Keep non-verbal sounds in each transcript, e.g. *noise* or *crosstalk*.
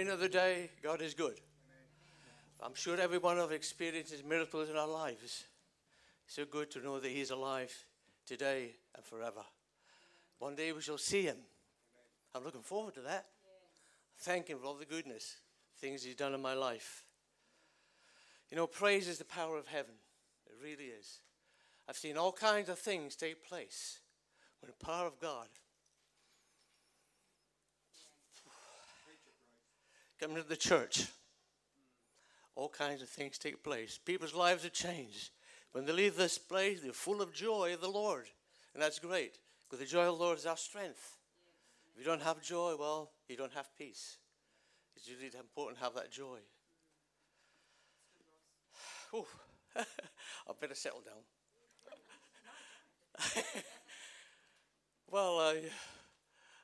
Another day, God is good. I'm sure every one of us experiences miracles in our lives. It's so good to know that He's alive today and forever. One day we shall see Him. I'm looking forward to that. Thank Him for all the goodness, things He's done in my life. You know, praise is the power of heaven. It really is. I've seen all kinds of things take place when the power of God coming to the church. All kinds of things take place. People's lives are changed. When they leave this place, they're full of joy of the Lord. And that's great, because the joy of the Lord is our strength. If you don't have joy, well, you don't have peace. It's really important to have that joy. *laughs* I better settle down. *laughs* well, I,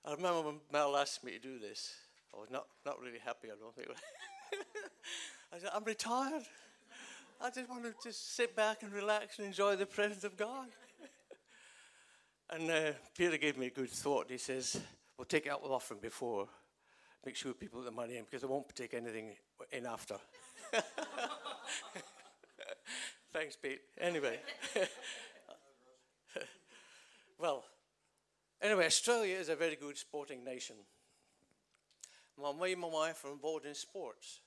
I remember when Mel asked me to do this. I was not, not really happy, I don't think. *laughs* I said, I'm retired. I just want to just sit back and relax and enjoy the presence of God. *laughs* and uh, Peter gave me a good thought. He says, We'll take out the offering before. Make sure people put the money in because I won't take anything in after. *laughs* Thanks, Pete. Anyway. well, anyway, Australia is a very good sporting nation. My, me and my wife are involved in sports,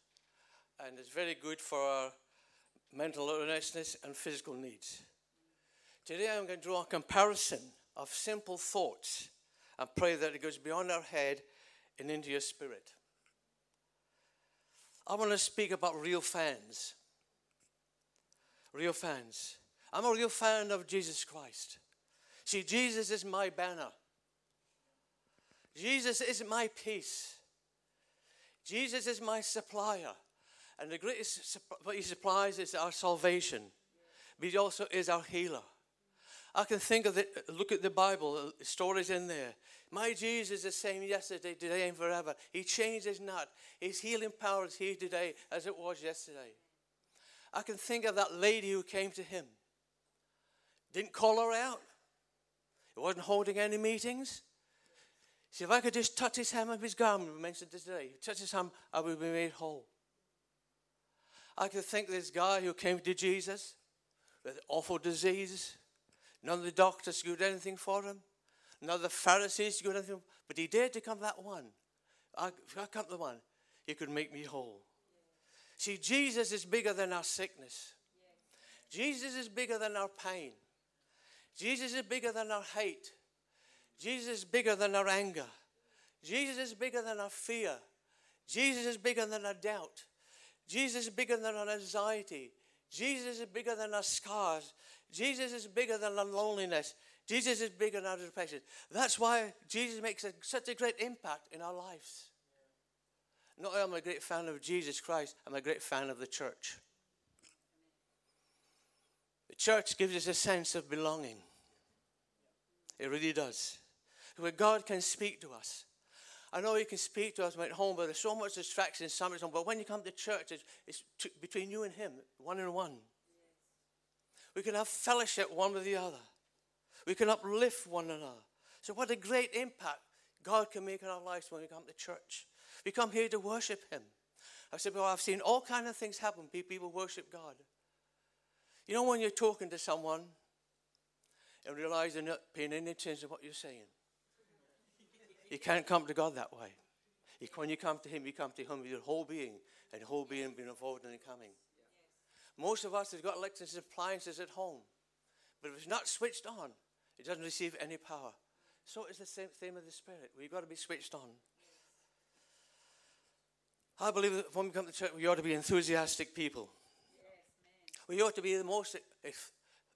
and it's very good for our mental earnestness and physical needs. Today I'm going to draw a comparison of simple thoughts and pray that it goes beyond our head and into your spirit. I want to speak about real fans. Real fans. I'm a real fan of Jesus Christ. See, Jesus is my banner. Jesus is my peace. Jesus is my supplier. And the greatest what he supplies is our salvation. But he also is our healer. I can think of it, look at the Bible, the stories in there. My Jesus is the same yesterday, today, and forever. He changes not. His healing power is here today as it was yesterday. I can think of that lady who came to him. Didn't call her out. He wasn't holding any meetings. See, if I could just touch his hem of his garment, we mentioned today, touch his hem, I would be made whole. I could think this guy who came to Jesus with awful disease. None of the doctors could do anything for him. None of the Pharisees could do anything. But he dared to come that one. I, I come to the one, he could make me whole. See, Jesus is bigger than our sickness. Jesus is bigger than our pain. Jesus is bigger than our hate. Jesus is bigger than our anger. Jesus is bigger than our fear. Jesus is bigger than our doubt. Jesus is bigger than our anxiety. Jesus is bigger than our scars. Jesus is bigger than our loneliness. Jesus is bigger than our depression. That's why Jesus makes a, such a great impact in our lives. Not only am I a great fan of Jesus Christ, I'm a great fan of the church. The church gives us a sense of belonging. It really does where God can speak to us. I know He can speak to us when at home, but there's so much distraction in home. But when you come to church, it's, it's t- between you and Him, one on one. We can have fellowship one with the other. We can uplift one another. So, what a great impact God can make in our lives when we come to church. We come here to worship Him. I said, well, I've seen all kinds of things happen. People worship God. You know, when you're talking to someone and realize they're not paying any attention to what you're saying. You can't come to God that way. when you come to Him, you come to Him with your whole being, and whole being being involved in the coming. Most of us have got electric appliances at home, but if it's not switched on, it doesn't receive any power. So it's the same thing with the Spirit. We've got to be switched on. I believe that when we come to church, we ought to be enthusiastic people. Yes, we ought to be the most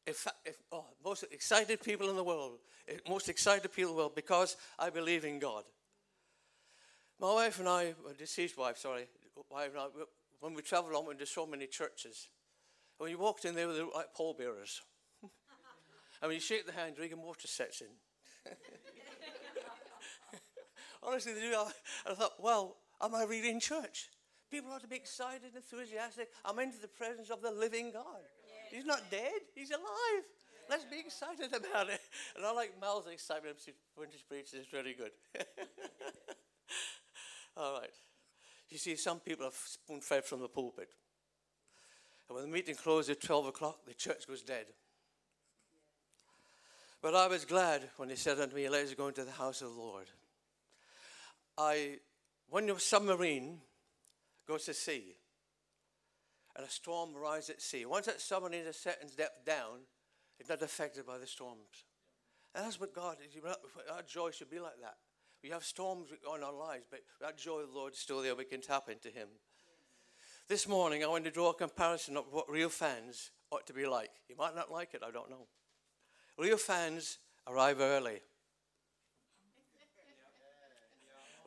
if, if, oh, most excited people in the world, eh, most excited people in the world because I believe in God. My wife and I, deceased wife, sorry, wife and I, when we traveled on, we went to so many churches. And when you walked in there, they were like pallbearers. *laughs* and when you shake the hand, drinking water sets in. *laughs* Honestly, they do. I thought, well, am I really in church? People ought to be excited, enthusiastic. I'm into the presence of the living God. He's not dead, he's alive. Let's be excited about it. And I like Mal's excitement when she preaches, it's really good. *laughs* All right. You see, some people have spoon fed from the pulpit. And when the meeting closed at 12 o'clock, the church was dead. But I was glad when he said unto me, Let us go into the house of the Lord. I, when your submarine goes to sea, and a storm arises at sea, once that submarine is set in depth down, it's not affected by the storms. And that's what God, our joy should be like that. We have storms in our lives, but that joy of the Lord is still there. We can tap into Him. This morning, I want to draw a comparison of what real fans ought to be like. You might not like it, I don't know. Real fans arrive early.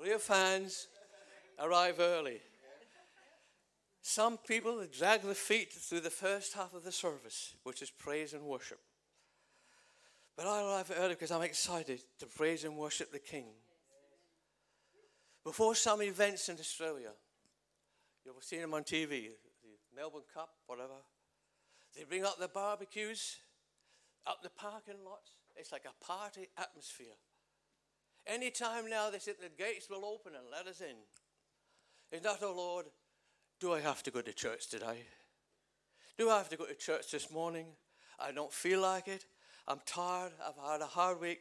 Real fans arrive early. Some people drag their feet through the first half of the service, which is praise and worship. But I arrive early because I'm excited to praise and worship the King. Before some events in Australia, you've seen them on TV, the Melbourne Cup, whatever. They bring out the barbecues, up the parking lots. It's like a party atmosphere. Anytime now they say the gates will open and let us in. Is that, oh Lord, do I have to go to church today? Do I have to go to church this morning? I don't feel like it. I'm tired. I've had a hard week.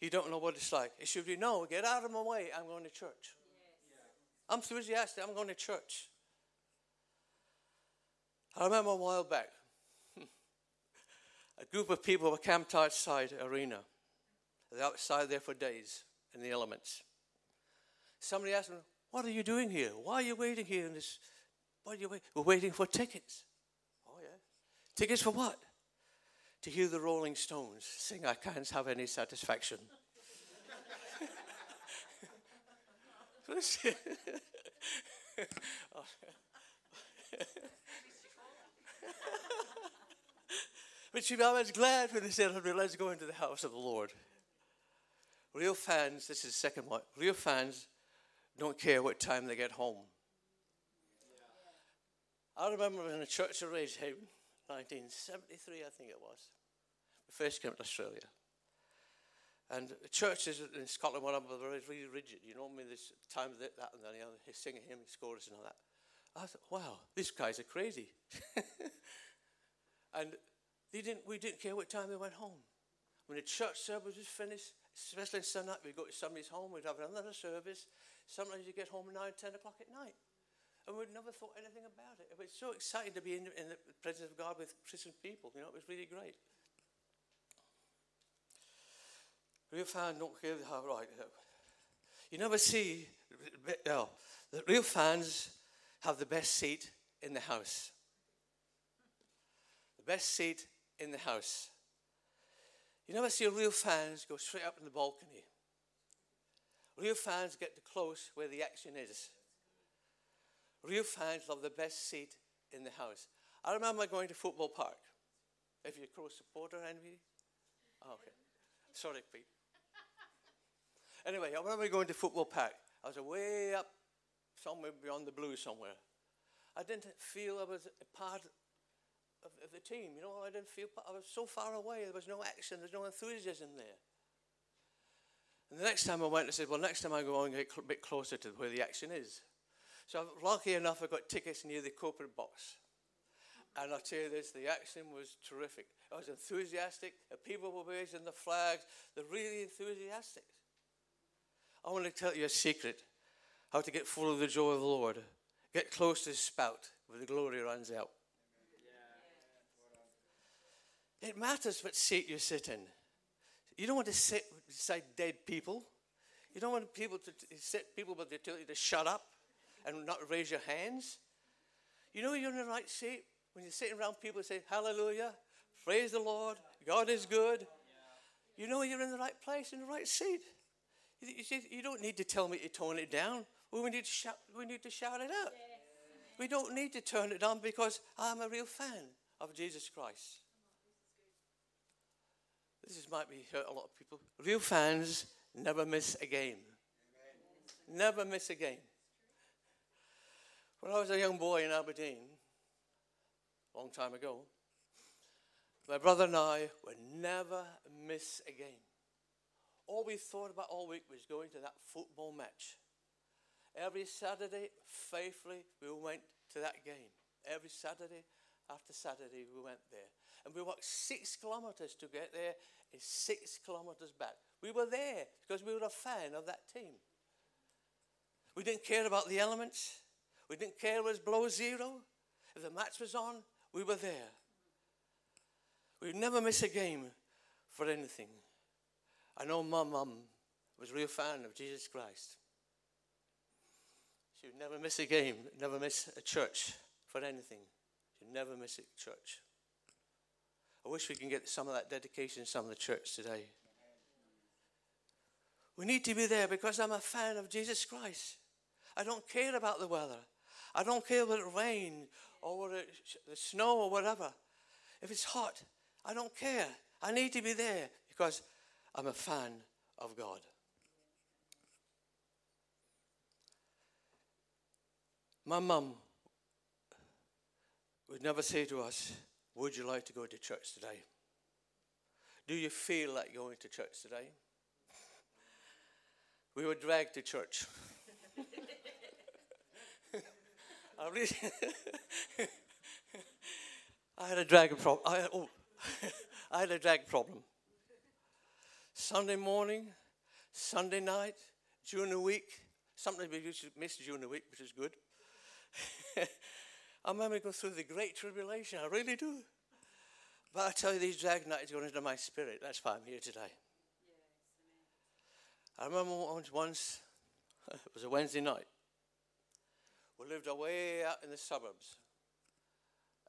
You don't know what it's like. It should be no, get out of my way. I'm going to church. I'm enthusiastic. I'm going to church. I remember a while back, *laughs* a group of people were camped outside arena. They're outside there for days in the elements. Somebody asked me, What are you doing here? Why are you waiting here in this? Why are you wait? We're waiting for tickets. Oh, yeah. Tickets for what? To hear the Rolling Stones sing I Can't Have Any Satisfaction. *laughs* but know, I was glad when they said, let's go into the house of the Lord. Real fans, this is the second one, real fans don't care what time they get home. I remember in a church of Haven, 1973, I think it was. We first came to Australia. And churches in Scotland were really rigid. You know, I mean, this time that, that, and then know, he's singing hymn, chorus, and all that. I thought, wow, these guys are crazy. *laughs* and they didn't, we didn't care what time they went home. When the church service was finished, especially in Sunday, we'd go to somebody's home, we'd have another service. Sometimes you get home at 9, 10 o'clock at night. And we'd never thought anything about it. It was so exciting to be in, in the presence of God with Christian people. You know, it was really great. Real fans don't care how right. Uh, you never see, no, the real fans have the best seat in the house. The best seat in the house. You never see real fans go straight up in the balcony. Real fans get to close where the action is. Real fans love the best seat in the house. I remember going to football park. If you're a Crows supporter, envy. Oh, okay. Sorry, Pete. Anyway, I remember going to football park. I was way up somewhere beyond the blue somewhere. I didn't feel I was a part of, of the team. You know, I didn't feel, I was so far away. There was no action, there's no enthusiasm there. And the next time I went, I said, well, next time I go, and get a bit closer to where the action is. So I'm lucky enough, I got tickets near the corporate box. And I'll tell you this, the action was terrific. I was enthusiastic. The people were raising the flags. They're really enthusiastic. I want to tell you a secret how to get full of the joy of the Lord. Get close to the spout where the glory runs out. It matters what seat you sit in. You don't want to sit beside dead people. You don't want people to sit people but they tell you to shut up and not raise your hands. You know you're in the right seat when you're sitting around people say hallelujah, praise the Lord, God is good. You know you're in the right place, in the right seat. You, see, you don't need to tell me to tone it down. We need to shout, we need to shout it out. We don't need to turn it down because I'm a real fan of Jesus Christ. This is, might be hurt a lot of people. Real fans never miss a game. Never miss a game. When I was a young boy in Aberdeen, a long time ago, my brother and I would never miss a game all we thought about all week was going to that football match. Every Saturday, faithfully, we went to that game. Every Saturday after Saturday, we went there. And we walked six kilometers to get there and six kilometers back. We were there because we were a fan of that team. We didn't care about the elements. We didn't care if it was below zero. If the match was on, we were there. We'd never miss a game for anything. I know my mum was a real fan of Jesus Christ. She would never miss a game, never miss a church for anything. She'd never miss a church. I wish we can get some of that dedication in some of the church today. We need to be there because I'm a fan of Jesus Christ. I don't care about the weather. I don't care whether it rains or whether it, the snow or whatever. If it's hot, I don't care. I need to be there because I'm a fan of God. My mum would never say to us, Would you like to go to church today? Do you feel like going to church today? We were dragged to church. *laughs* *laughs* I had a drag problem. I, oh, *laughs* I had a drag problem. Sunday morning, Sunday night, during the week. Sometimes we used to miss during the week, which is good. I remember going through the great tribulation. I really do. But I tell you, these drag nights go into my spirit. That's why I'm here today. I remember once, once *laughs* it was a Wednesday night. We lived away out in the suburbs,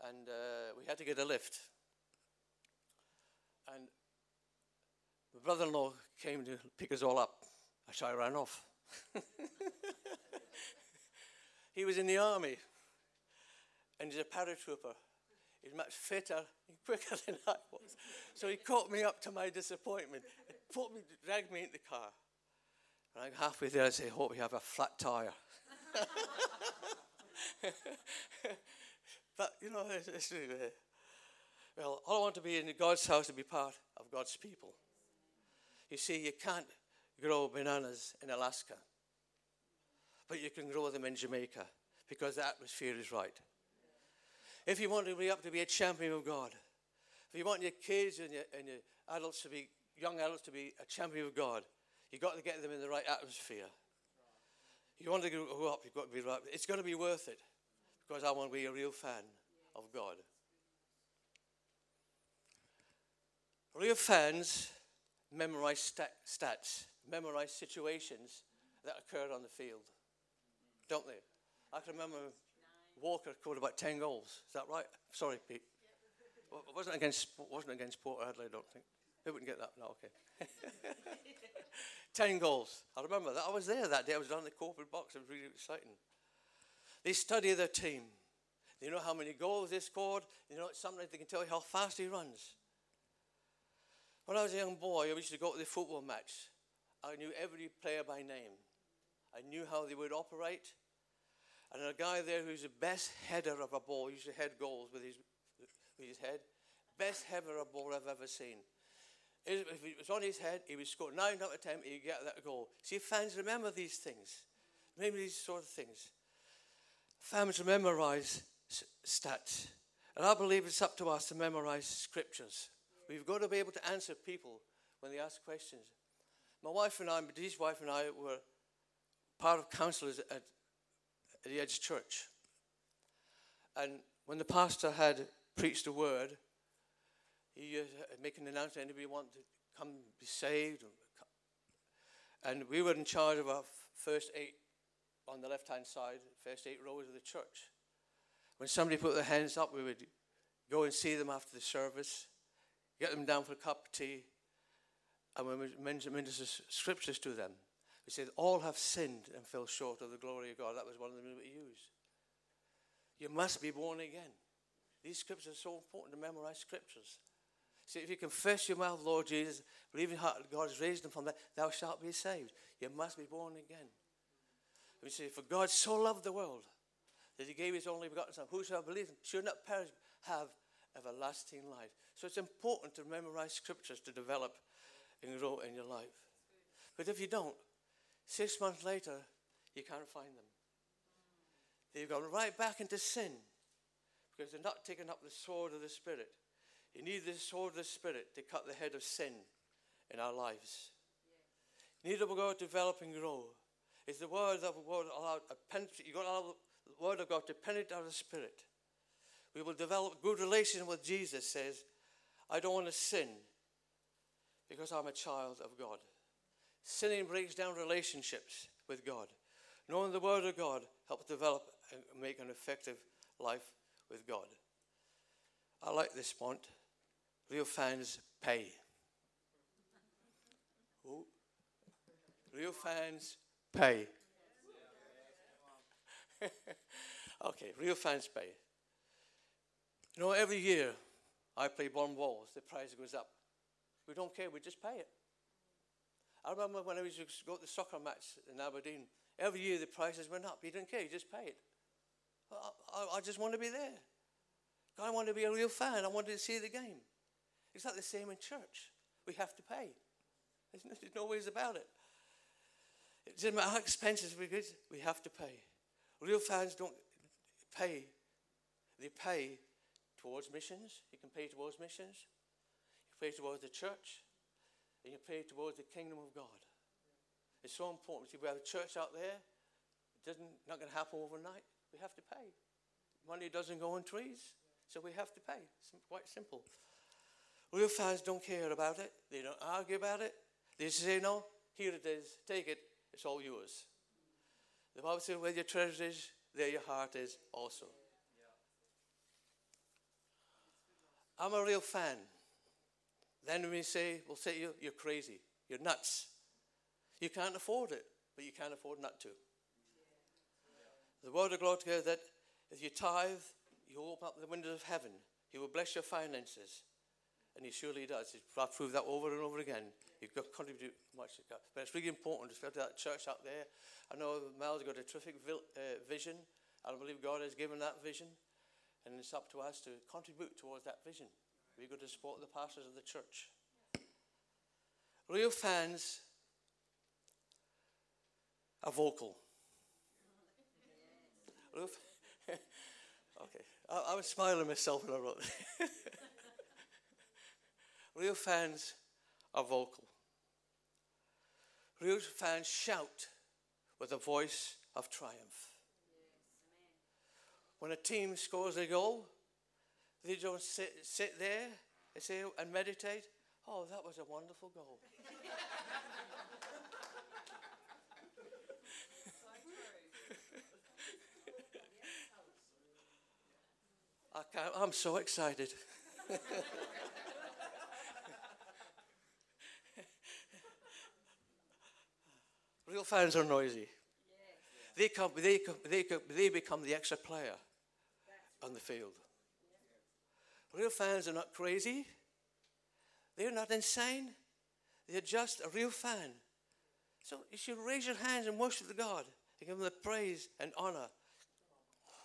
and uh, we had to get a lift. And my brother in law came to pick us all up. So I ran off. *laughs* he was in the army, and he's a paratrooper. He's much fitter and *laughs* quicker than I was. So he caught me up to my disappointment, put me, dragged me into the car. And I'm halfway there, I say, Hope you have a flat tire. *laughs* but, you know, it's, it's, uh, well, all I want to be in God's house to be part of God's people. You see, you can't grow bananas in Alaska, but you can grow them in Jamaica because the atmosphere is right. If you want to be up to be a champion of God, if you want your kids and your, and your adults to be, young adults to be a champion of God, you've got to get them in the right atmosphere. You want to grow up, you've got to be right. It's going to be worth it because I want to be a real fan of God. Real fans memorize stat- stats, memorize situations that occurred on the field, don't they? I can remember Walker scored about 10 goals. Is that right? Sorry, Pete. It wasn't against, wasn't against Port Adelaide, I don't think. They wouldn't get that. No, okay. *laughs* 10 goals. I remember that. I was there that day. I was down in the corporate box. It was really exciting. They study their team. They know how many goals they scored. They know sometimes they can tell you how fast he runs. When I was a young boy, I used to go to the football match. I knew every player by name. I knew how they would operate. And a guy there who's the best header of a ball, he used to head goals with his, with his head. Best header of a ball I've ever seen. If it was on his head, he would score nine out of ten, he'd get that goal. See, fans remember these things. Remember these sort of things. Fans memorize stats. And I believe it's up to us to memorize scriptures. We've got to be able to answer people when they ask questions. My wife and I, Dee's wife and I, were part of counselors at, at the Edge Church. And when the pastor had preached a word, he uh, make an announcement, anybody want to come be saved? And we were in charge of our first eight on the left-hand side, first eight rows of the church. When somebody put their hands up, we would go and see them after the service, get them down for a cup of tea, and we would minister scriptures to them. We said, all have sinned and fell short of the glory of God. That was one of them we used. You must be born again. These scriptures are so important to memorize scriptures. See, if you confess your mouth, Lord Jesus, believe in your heart that God has raised him from that, thou shalt be saved. You must be born again. We say, For God so loved the world that he gave his only begotten Son. Whosoever believes him should not perish, have everlasting life. So it's important to memorize scriptures to develop and grow in your life. But if you don't, six months later, you can't find them. They've gone right back into sin because they're not taking up the sword of the Spirit. You need the sword of the Spirit to cut the head of sin in our lives. You need to go develop and grow. It's the word of God allowed you've got to allow the word of God to penetrate our spirit. We will develop good relation with Jesus says, I don't want to sin because I'm a child of God. Sinning breaks down relationships with God. Knowing the Word of God helps develop and make an effective life with God. I like this font. Real fans pay. Ooh. Real fans pay. *laughs* okay, real fans pay. You know, every year I play lawn bowls, the price goes up. We don't care, we just pay it. I remember when I used to go to the soccer match in Aberdeen, every year the prices went up. You didn't care, you just paid. I, I, I just want to be there. I want to be a real fan. I wanted to see the game. It's not the same in church. We have to pay. *laughs* There's no, there's no ways about it. It doesn't matter how expensive we get, we have to pay. Real fans don't pay. They pay towards missions. You can pay towards missions. You pay towards the church. And you pay towards the kingdom of God. It's so important. See, we have a church out there. It doesn't not going to happen overnight. We have to pay. Money doesn't go on trees, so we have to pay. It's quite simple. Real fans don't care about it. They don't argue about it. They say, no, here it is. Take it. It's all yours. The Bible says, where your treasure is, there your heart is also. I'm a real fan. Then we say, we'll say you, you're crazy. You're nuts. You can't afford it, but you can't afford not to. The word of God says that if you tithe, you open up the windows of heaven. He will bless your finances. And he surely does. I've proved that over and over again. You've got to contribute much. But it's really important, especially that church out there. I know Mel's got a terrific uh, vision. I believe God has given that vision. And it's up to us to contribute towards that vision. We've got to support the pastors of the church. Real fans are vocal. Real *laughs* okay, I, I was smiling myself when I wrote that. *laughs* Real fans are vocal. Real fans shout with a voice of triumph. When a team scores a goal, they don't sit, sit there and, say, and meditate. Oh, that was a wonderful goal. I can't, I'm so excited. Real fans are noisy. They, come, they, come, they, come, they become the extra player on the field. Real fans are not crazy. They're not insane. They're just a real fan. So you should raise your hands and worship the God and give Him the praise and honor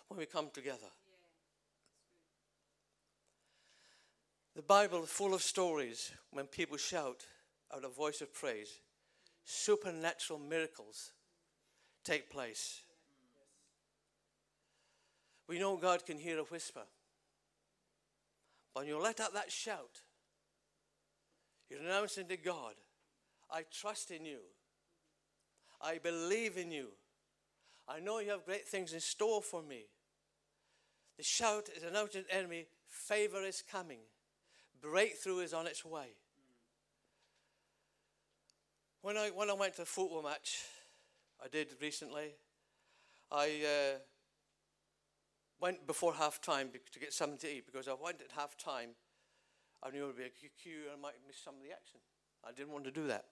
when we come together. The Bible is full of stories when people shout out a voice of praise. Supernatural miracles take place. We know God can hear a whisper. When you let out that shout, you're announcing to God, I trust in you. I believe in you. I know you have great things in store for me. The shout is announcing to enemy, favor is coming. Breakthrough is on its way. When I, when I went to a football match, I did recently, I uh, went before half time to get something to eat because I went at half time. I knew it would be a queue and I might miss some of the action. I didn't want to do that.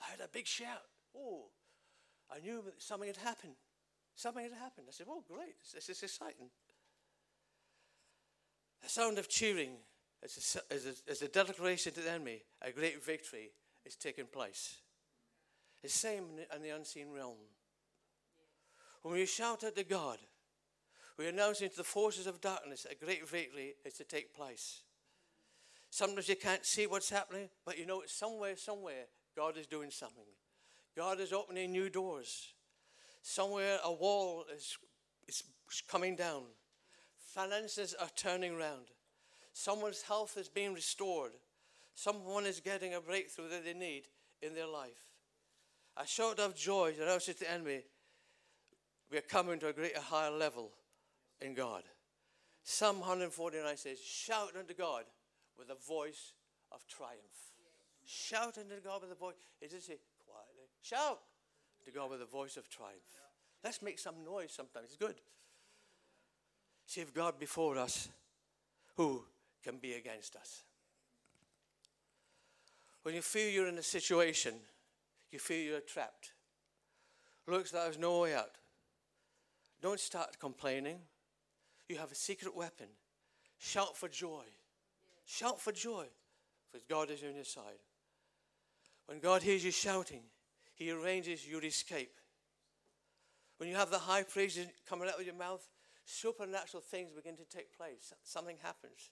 I had a big shout. Oh, I knew that something had happened. Something had happened. I said, Oh, great. This is exciting. The sound of cheering is a, a, a declaration to the enemy. A great victory is taking place. It's the same in the unseen realm. When we shout at the God, we're announcing to the forces of darkness a great victory is to take place. Sometimes you can't see what's happening, but you know it's somewhere, somewhere, God is doing something. God is opening new doors. Somewhere a wall is, is coming down. Finances are turning around. Someone's health is being restored. Someone is getting a breakthrough that they need in their life. A shout of joy announces to the enemy, we are coming to a greater, higher level in God. Psalm 149 says, Shout unto God with a voice of triumph. Shout unto God with a voice. It doesn't say quietly. Shout to God with a voice of triumph. Let's make some noise sometimes. It's good. See if God before us, who can be against us? When you feel you're in a situation, you feel you're trapped. Looks like there's no way out. Don't start complaining. You have a secret weapon. Shout for joy. Shout for joy, because God is on your side. When God hears you shouting, He arranges your escape. When you have the high praises coming out of your mouth, supernatural things begin to take place. Something happens.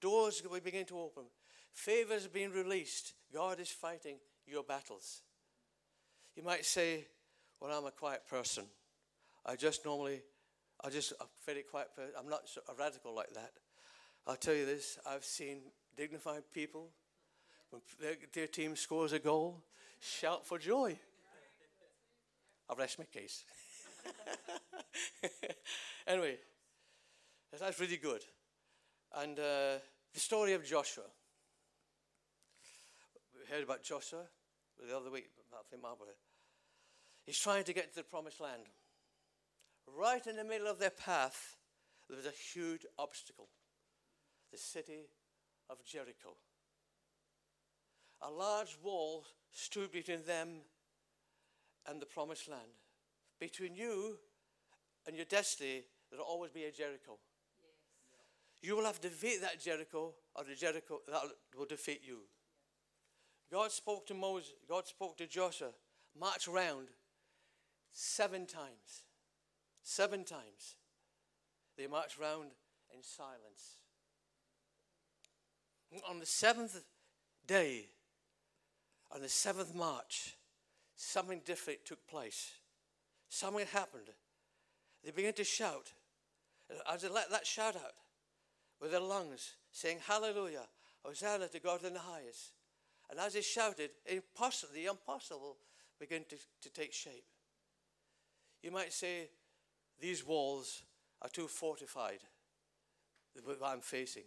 Doors begin to open. Favors are being released. God is fighting your battles. You might say, Well, I'm a quiet person. I just normally, I just a very. I'm not a radical like that. I'll tell you this I've seen dignified people, when their, their team scores a goal, shout for joy. *laughs* I've rest my case. *laughs* anyway, that's really good. And uh, the story of Joshua. We heard about Joshua the other week, I think Marbury. He's trying to get to the promised land. Right in the middle of their path, there was a huge obstacle the city of Jericho. A large wall stood between them and the promised land. Between you and your destiny, there will always be a Jericho. Yes. You will have to defeat that Jericho, or the Jericho that will defeat you. God spoke to Moses, God spoke to Joshua, march around seven times. Seven times. They marched round in silence. On the seventh day, on the seventh March, something different took place. Something happened. They began to shout. As they let that shout out with their lungs, saying, Hallelujah, Hosanna to God in the highest. And as they shouted, impossible, the impossible began to, to take shape. You might say, These walls are too fortified with what I'm facing.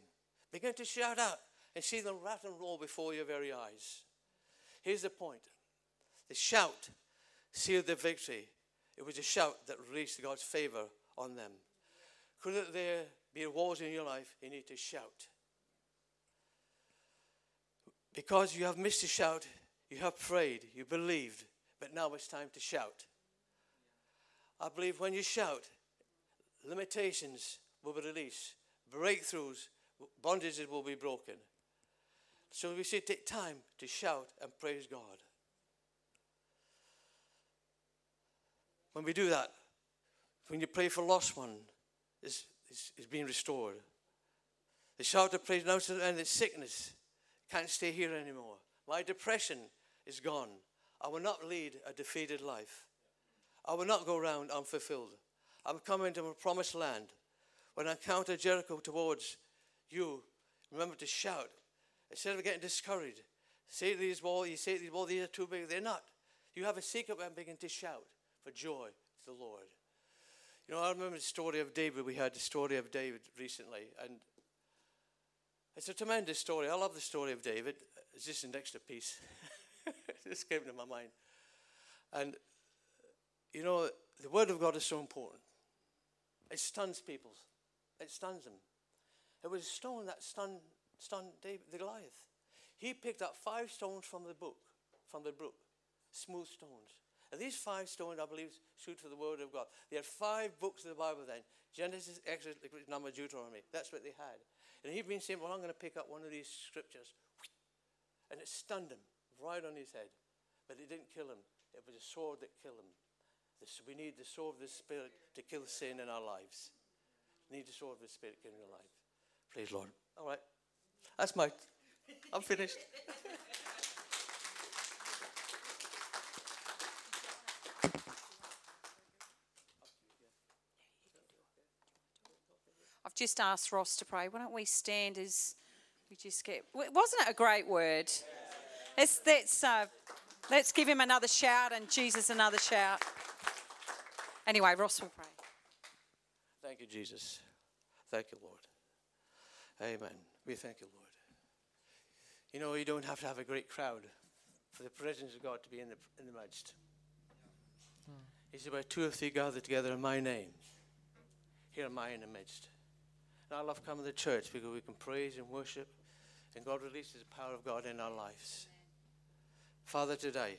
Begin to shout out and see them rat and roll before your very eyes. Here's the point the shout sealed the victory. It was a shout that released God's favor on them. Could there be walls in your life? You need to shout. Because you have missed a shout, you have prayed, you believed, but now it's time to shout. I believe when you shout, limitations will be released, breakthroughs, bondages will be broken. So we should take time to shout and praise God. When we do that, when you pray for lost one, is is being restored. The shout of praise now and the sickness can't stay here anymore. My depression is gone. I will not lead a defeated life. I will not go around unfulfilled. I'm coming to my promised land. When I encounter Jericho towards you, remember to shout Instead of getting discouraged, say to these walls, you say to these walls, these are too big. They're not. You have a secret and begin to shout for joy to the Lord. You know, I remember the story of David. We had the story of David recently, and it's a tremendous story. I love the story of David. It's just an extra piece. *laughs* it just came to my mind. And, you know, the Word of God is so important. It stuns people, it stuns them. It was a stone that stunned stunned David, the Goliath. He picked up five stones from the book, from the brook, smooth stones. And these five stones, I believe, stood for the word of God. They had five books of the Bible then Genesis, Exodus, Number, Deuteronomy. That's what they had. And he'd been saying, Well, I'm going to pick up one of these scriptures. And it stunned him right on his head. But it didn't kill him, it was a sword that killed him. We need the sword of the Spirit to kill sin in our lives. We need the sword of the Spirit to kill in our lives. Praise Lord. All right. That's my. I'm finished. I've just asked Ross to pray. Why don't we stand as we just get. Wasn't it a great word? Let's, uh, let's give him another shout and Jesus another shout. Anyway, Ross will pray. Thank you, Jesus. Thank you, Lord. Amen. We thank you, Lord. You know, you don't have to have a great crowd for the presence of God to be in the, in the midst. Hmm. He said, Where two or three gather together in my name, here am I in the midst. And I love coming to church because we can praise and worship, and God releases the power of God in our lives. Father, today,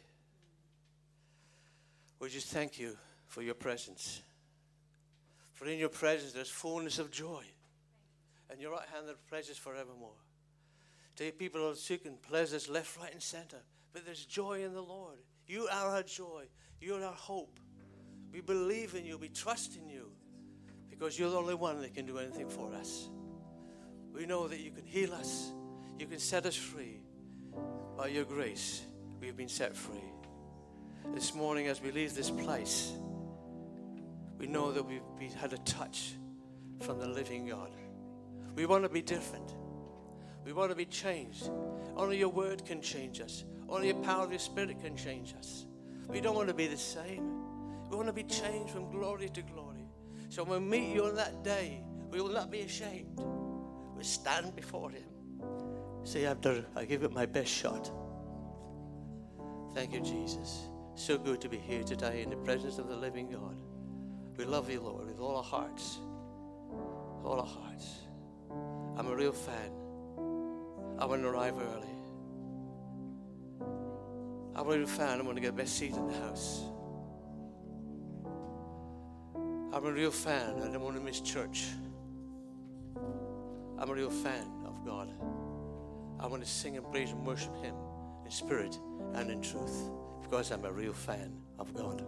we just thank you for your presence. For in your presence there's fullness of joy. And your right hand there pleasures forevermore. Today people are seeking pleasures left, right, and center. But there's joy in the Lord. You are our joy. You're our hope. We believe in you. We trust in you. Because you're the only one that can do anything for us. We know that you can heal us. You can set us free. By your grace, we have been set free. This morning, as we leave this place, we know that we've had a touch from the living God. We want to be different. We want to be changed. Only your word can change us. Only the power of your spirit can change us. We don't want to be the same. We want to be changed from glory to glory. So when we meet you on that day, we will not be ashamed. We stand before Him. Say, after I give it my best shot. Thank you, Jesus. So good to be here today in the presence of the living God. We love you, Lord, with all our hearts. All our hearts. I'm a real fan. I want to arrive early. I'm a real fan. I'm going to get the best seat in the house. I'm a real fan. I don't want to miss church. I'm a real fan of God. I want to sing and praise and worship Him in spirit and in truth because I'm a real fan of God.